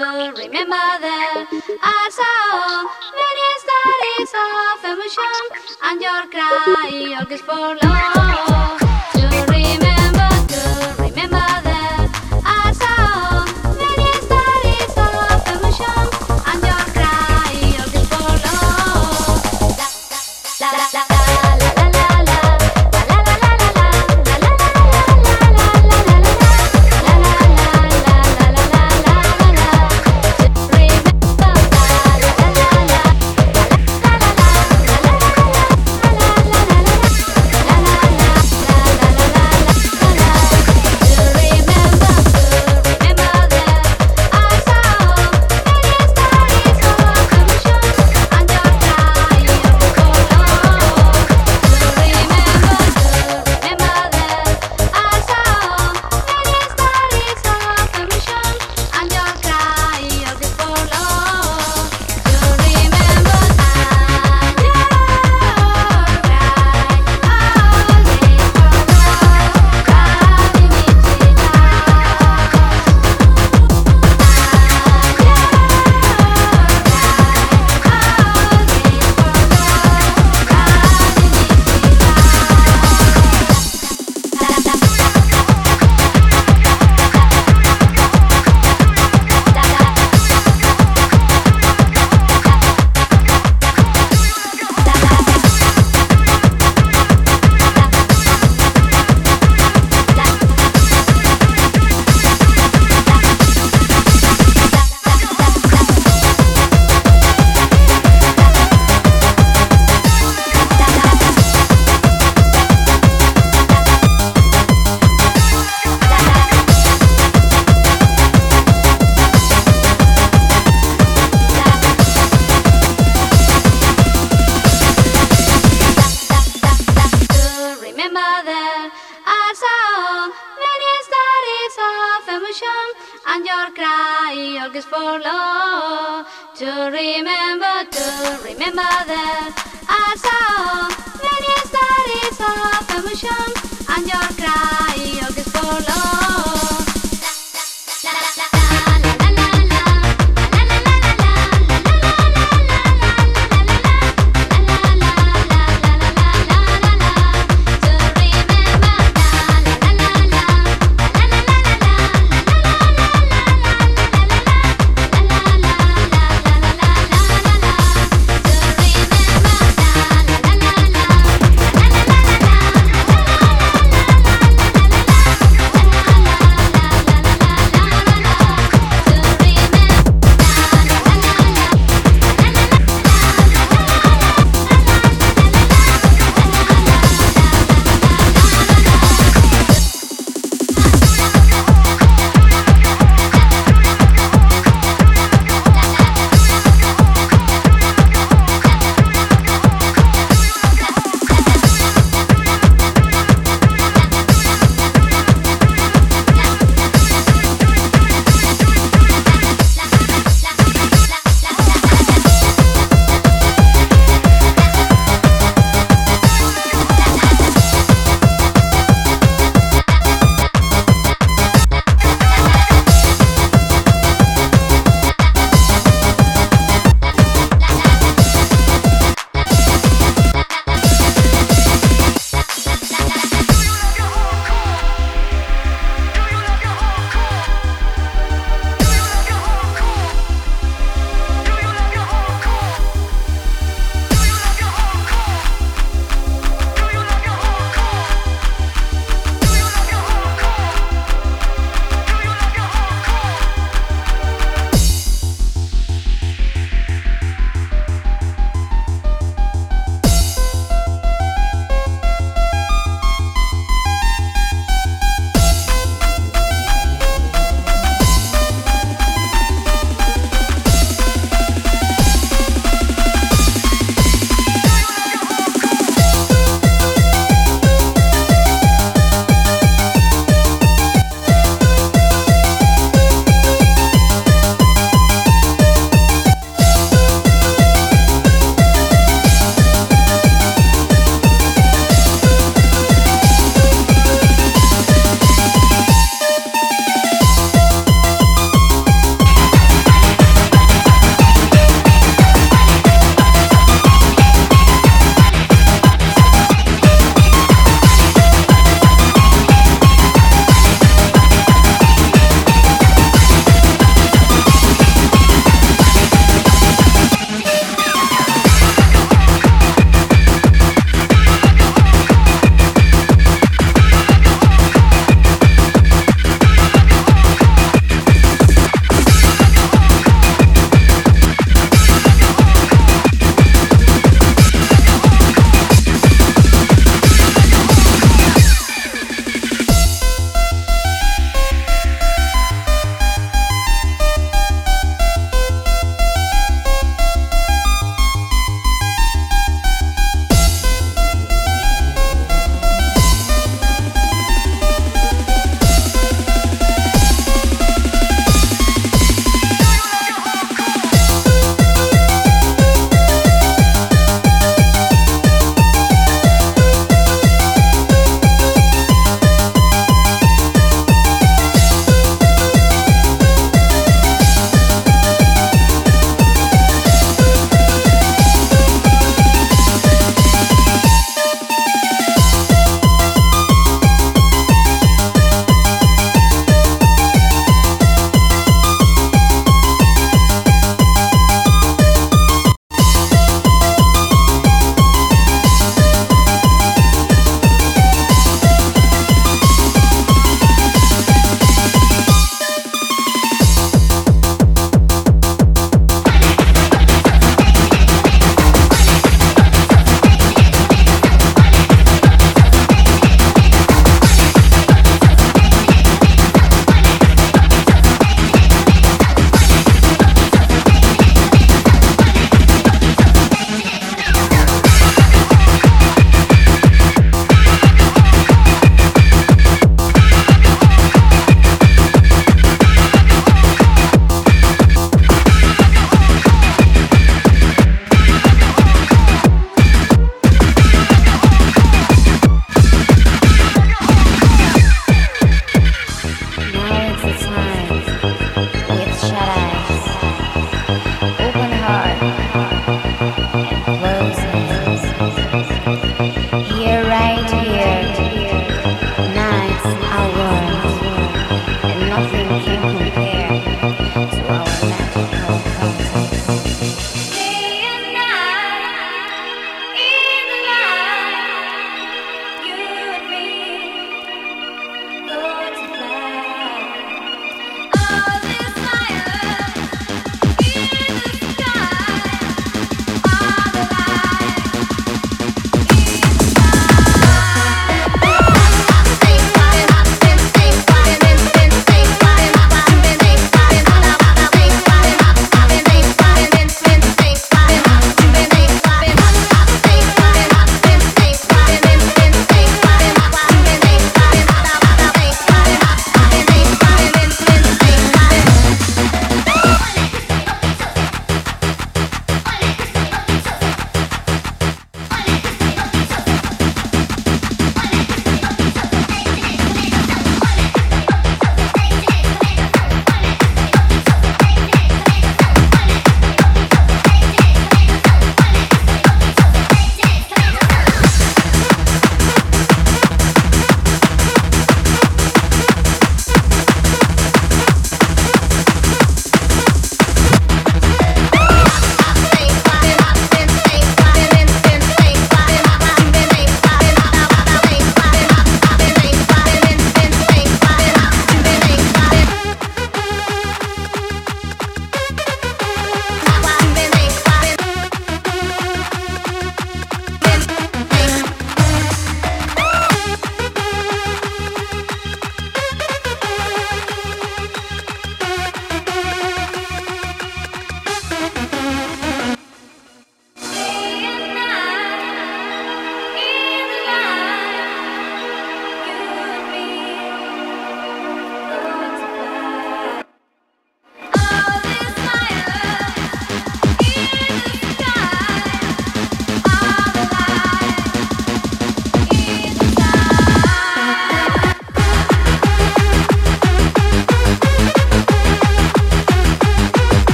remember them. I saw many stories of emotion and your cry always for love.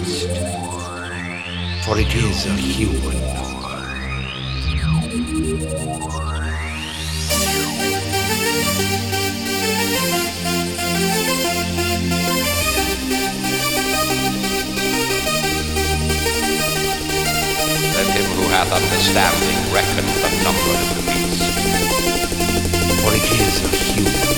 for it is a human Let him who hath understanding reckon the number of the beast, for it is a human.